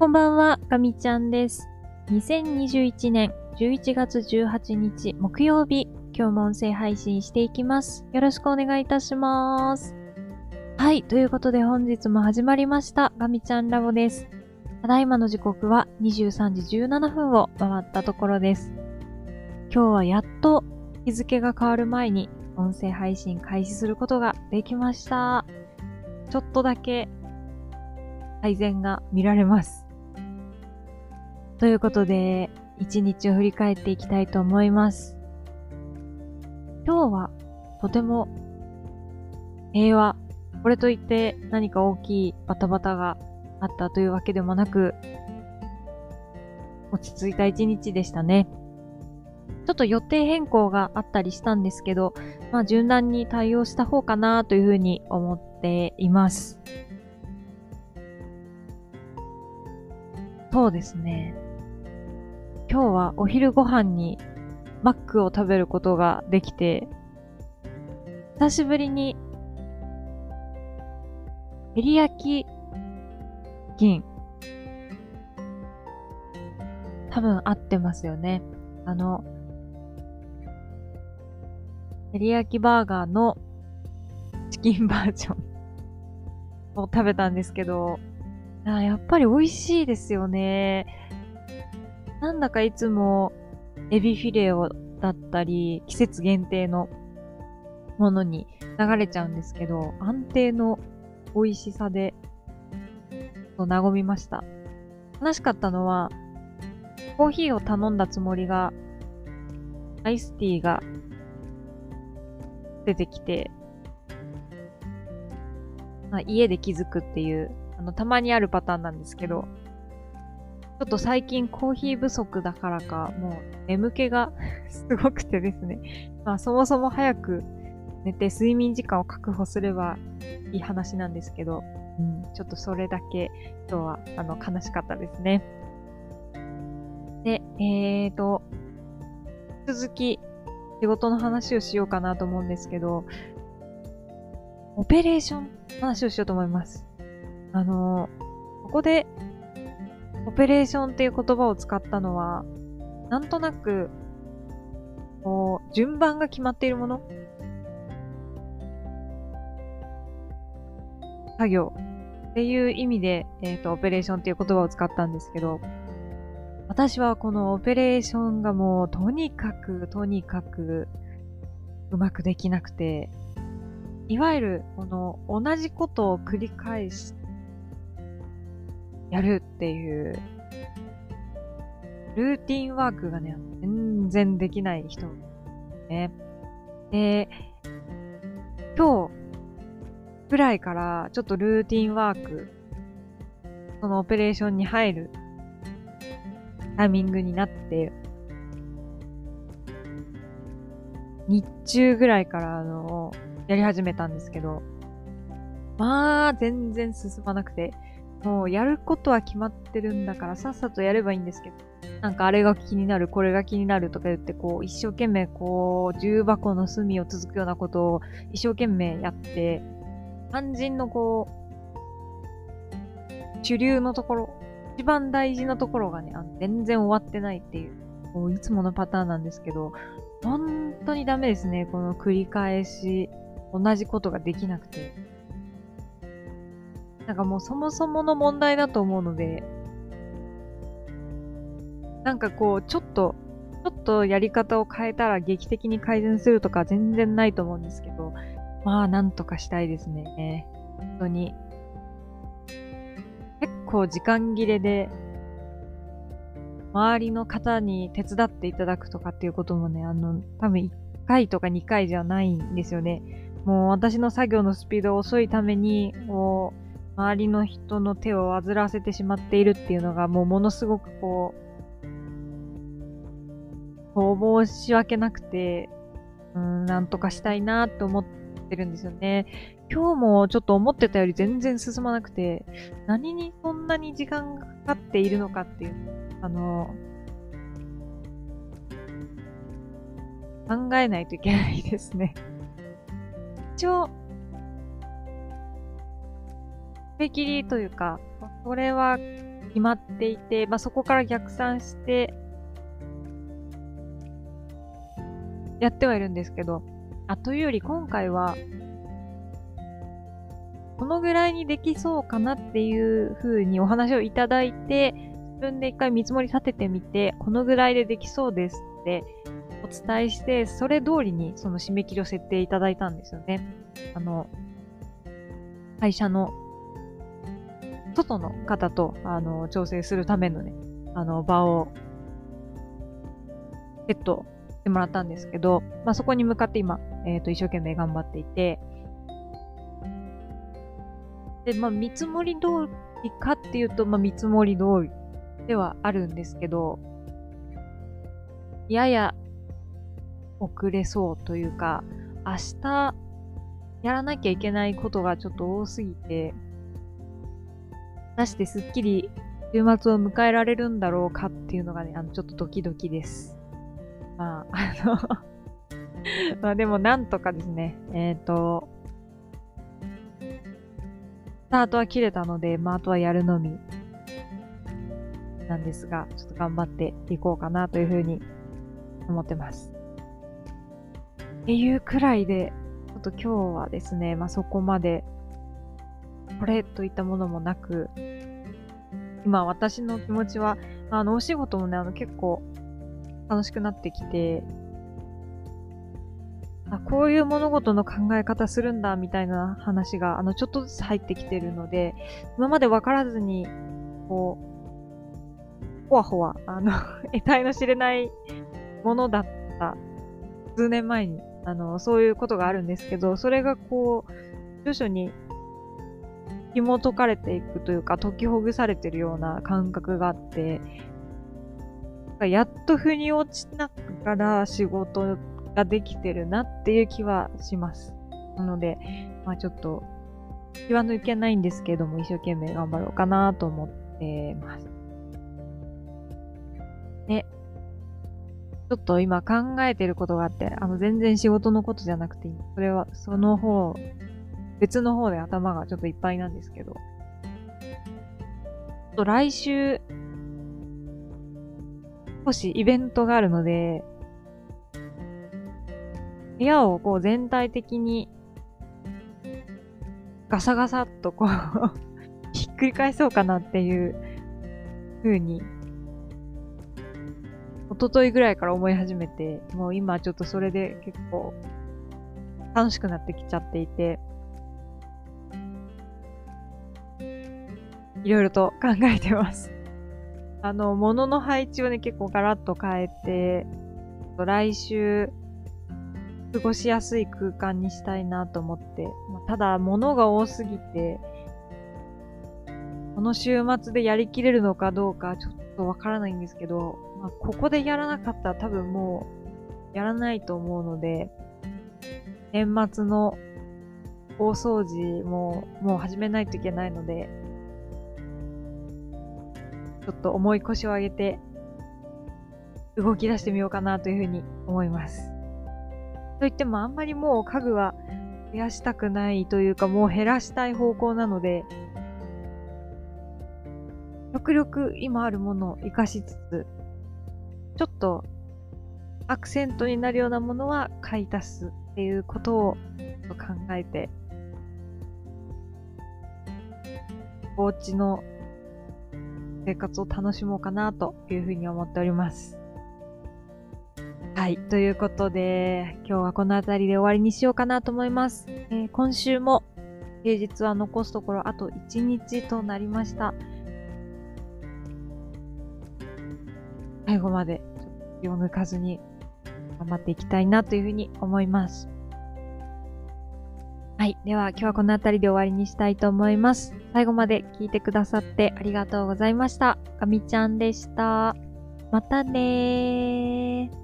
こんばんは、ガミちゃんです。2021年11月18日木曜日、今日も音声配信していきます。よろしくお願いいたします。はい、ということで本日も始まりました、ガミちゃんラボです。ただいまの時刻は23時17分を回ったところです。今日はやっと日付が変わる前に音声配信開始することができました。ちょっとだけ改善が見られます。ということで、一日を振り返っていきたいと思います。今日はとても平和。これといって何か大きいバタバタがあったというわけでもなく、落ち着いた一日でしたね。ちょっと予定変更があったりしたんですけど、まあ柔軟に対応した方かなというふうに思っています。そうですね。今日はお昼ご飯にマックを食べることができて、久しぶりに、照り焼き銀。多分合ってますよね。あの、照り焼きバーガーのチキンバージョンを食べたんですけど、あやっぱり美味しいですよね。なんだかいつもエビフィレオだったり、季節限定のものに流れちゃうんですけど、安定の美味しさで、と和みました。悲しかったのは、コーヒーを頼んだつもりが、アイスティーが出てきて、まあ、家で気づくっていう、あの、たまにあるパターンなんですけど、ちょっと最近コーヒー不足だからか、もう眠気が すごくてですね。まあそもそも早く寝て睡眠時間を確保すればいい話なんですけど、うん、ちょっとそれだけ今日はあの悲しかったですね。で、えーと、続き仕事の話をしようかなと思うんですけど、オペレーションの話をしようと思います。あの、ここでオペレーションっていう言葉を使ったのは、なんとなく、こう、順番が決まっているもの？作業。っていう意味で、えっ、と、オペレーションっていう言葉を使ったんですけど、私はこのオペレーションがもうとにかくとにかくうまくできなくて、いわゆるこの同じことを繰り返しやるっていう、ルーティンワークがね、全然できない人ね。で、今日ぐらいからちょっとルーティンワーク、そのオペレーションに入るタイミングになって、日中ぐらいからあの、やり始めたんですけど、まあ、全然進まなくて、もうやることは決まってるんだからさっさとやればいいんですけど、なんかあれが気になる、これが気になるとか言って、こう、一生懸命こう、重箱の隅を続くようなことを一生懸命やって、肝心のこう、主流のところ、一番大事なところがね、あの全然終わってないっていう、こういつものパターンなんですけど、本当にダメですね。この繰り返し、同じことができなくて。なんかもうそもそもの問題だと思うので、なんかこう、ちょっと、ちょっとやり方を変えたら劇的に改善するとか全然ないと思うんですけど、まあなんとかしたいですね。本当に。結構時間切れで、周りの方に手伝っていただくとかっていうこともね、あの、多分1回とか2回じゃないんですよね。もう私の作業のスピード遅いために、こう、周りの人の手を煩わせてしまっているっていうのがもうものすごくこう、こう申し訳なくて、うん、なんとかしたいなって思ってるんですよね。今日もちょっと思ってたより全然進まなくて、何にそんなに時間がかかっているのかっていう、あの、考えないといけないですね。一応、締め切りというか、これは決まっていて、まあ、そこから逆算して、やってはいるんですけど、あ、というより今回は、このぐらいにできそうかなっていう風にお話をいただいて、自分で一回見積もり立ててみて、このぐらいでできそうですってお伝えして、それ通りにその締め切りを設定いただいたんですよね。あの、会社の外の方と、あの、調整するためのね、あの、場を、セットしてもらったんですけど、まあ、そこに向かって今、えっ、ー、と、一生懸命頑張っていて、で、まあ、見積もり通りかっていうと、まあ、見積もり通りではあるんですけど、やや遅れそうというか、明日やらなきゃいけないことがちょっと多すぎて、出してすっきり週末を迎えられるんだろうかっていうのがね、あの、ちょっとドキドキです。まあ、あの まあでもなんとかですね、えっ、ー、と、スタートは切れたので、まああとはやるのみなんですが、ちょっと頑張っていこうかなというふうに思ってます。っていうくらいで、ちょっと今日はですね、まあそこまで、これといったものもなく、今私の気持ちは、あの、お仕事もね、あの結構楽しくなってきて、あ、こういう物事の考え方するんだ、みたいな話が、あの、ちょっとずつ入ってきてるので、今まで分からずに、こう、ほわほわ、あの 得体の知れないものだった、数年前に、あの、そういうことがあるんですけど、それがこう、徐々に紐解かれていくというか、解きほぐされてるような感覚があって、やっと腑に落ちながら仕事ができてるなっていう気はします。なので、まあちょっと、気は抜けないんですけども、一生懸命頑張ろうかなと思ってます。で、ちょっと今考えてることがあって、あの全然仕事のことじゃなくて、それはその方、別の方で頭がちょっといっぱいなんですけど、と来週、少しイベントがあるので、部屋をこう全体的にガサガサっとこう ひっくり返そうかなっていう風に、一昨日ぐらいから思い始めて、もう今ちょっとそれで結構楽しくなってきちゃっていて、いろいろと考えてます。あの、物の配置をね、結構ガラッと変えて、来週、過ごしやすい空間にしたいなと思って、ただ物が多すぎて、この週末でやりきれるのかどうかちょっとわからないんですけど、まあ、ここでやらなかったら多分もうやらないと思うので、年末の大掃除ももう始めないといけないので、ょっと重い腰を上げて動き出してみようかなというふうに思います。といってもあんまりもう家具は増やしたくないというかもう減らしたい方向なので、極力今あるものを活かしつつ、ちょっとアクセントになるようなものは買い足すっていうことを考えて、お家の生活を楽しもうかなというふうに思っております。はい。ということで、今日はこの辺りで終わりにしようかなと思います。えー、今週も平日は残すところあと1日となりました。最後まで気を抜かずに頑張っていきたいなというふうに思います。はい。では今日はこの辺りで終わりにしたいと思います。最後まで聞いてくださってありがとうございました。かみちゃんでした。またねー。